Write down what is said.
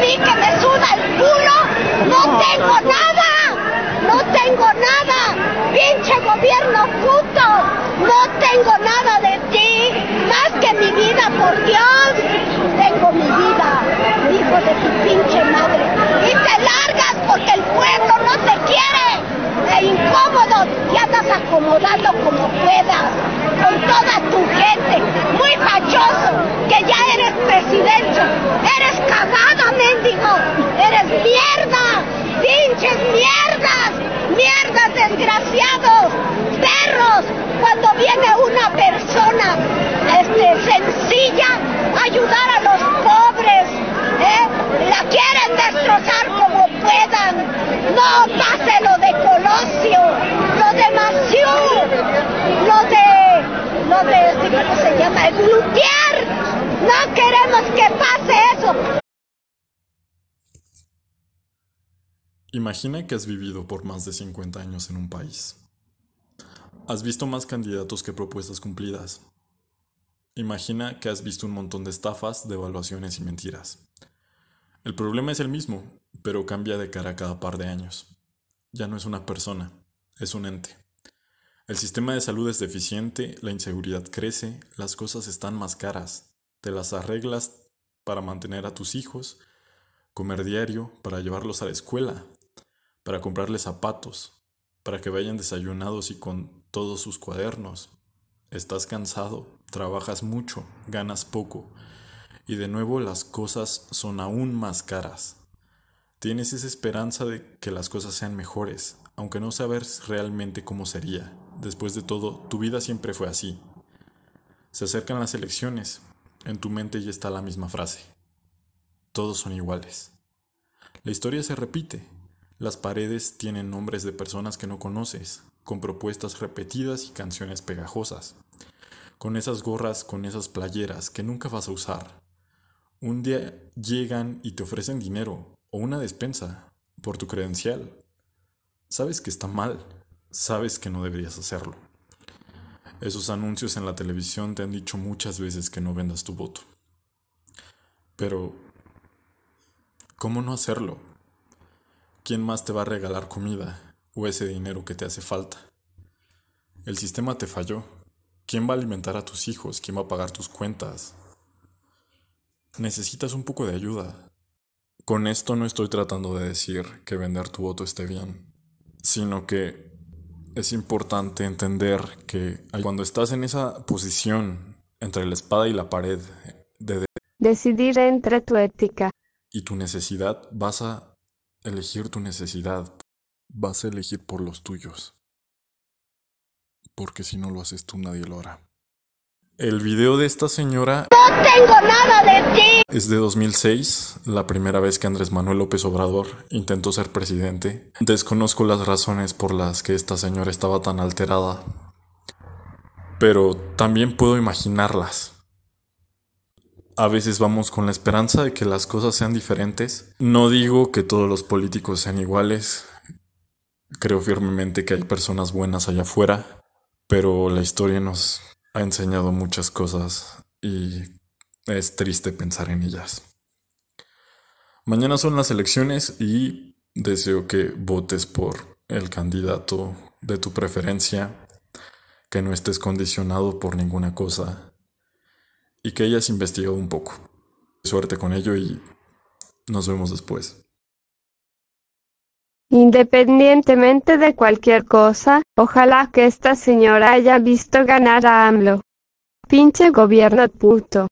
mí que me suda el culo, no tengo nada, no tengo nada, pinche gobierno puto, no tengo nada de ti, más que mi vida, por Dios, tengo mi vida, hijo de tu pinche madre, y te largas porque el pueblo no te quiere, e incómodo, y andas acomodando como puedas, con toda tu gente, muy fachoso, que ya eres presidente, eres cagada, mendigo, eres mierda, pinches mierdas, mierdas desgraciados, perros, cuando viene una persona este, sencilla a ayudar a los pobres, ¿eh? la quieren destrozar como puedan, no pase lo de Colosio, lo de Maciú, lo de, lo de, ¿cómo se llama? El Glutier, no queremos que pase eso. Imagina que has vivido por más de 50 años en un país. Has visto más candidatos que propuestas cumplidas. Imagina que has visto un montón de estafas, devaluaciones y mentiras. El problema es el mismo, pero cambia de cara cada par de años. Ya no es una persona, es un ente. El sistema de salud es deficiente, la inseguridad crece, las cosas están más caras. Te las arreglas para mantener a tus hijos, comer diario, para llevarlos a la escuela, para comprarles zapatos, para que vayan desayunados y con todos sus cuadernos. Estás cansado, trabajas mucho, ganas poco, y de nuevo las cosas son aún más caras. Tienes esa esperanza de que las cosas sean mejores, aunque no sabes realmente cómo sería. Después de todo, tu vida siempre fue así. Se acercan las elecciones, en tu mente ya está la misma frase. Todos son iguales. La historia se repite, las paredes tienen nombres de personas que no conoces, con propuestas repetidas y canciones pegajosas, con esas gorras, con esas playeras que nunca vas a usar. Un día llegan y te ofrecen dinero o una despensa por tu credencial. Sabes que está mal, sabes que no deberías hacerlo. Esos anuncios en la televisión te han dicho muchas veces que no vendas tu voto. Pero, ¿cómo no hacerlo? ¿Quién más te va a regalar comida o ese dinero que te hace falta? El sistema te falló. ¿Quién va a alimentar a tus hijos? ¿Quién va a pagar tus cuentas? Necesitas un poco de ayuda. Con esto no estoy tratando de decir que vender tu voto esté bien, sino que es importante entender que cuando estás en esa posición entre la espada y la pared de decidir entre tu ética y tu necesidad, vas a elegir tu necesidad, vas a elegir por los tuyos. Porque si no lo haces tú, nadie lo hará. El video de esta señora... No tengo nada de ti. Es de 2006, la primera vez que Andrés Manuel López Obrador intentó ser presidente. Desconozco las razones por las que esta señora estaba tan alterada, pero también puedo imaginarlas. A veces vamos con la esperanza de que las cosas sean diferentes. No digo que todos los políticos sean iguales. Creo firmemente que hay personas buenas allá afuera, pero la historia nos ha enseñado muchas cosas y es triste pensar en ellas. Mañana son las elecciones y deseo que votes por el candidato de tu preferencia, que no estés condicionado por ninguna cosa y que hayas investigado un poco. Suerte con ello y nos vemos después. Independientemente de cualquier cosa, ojalá que esta señora haya visto ganar a AMLO. Pinche gobierno puto.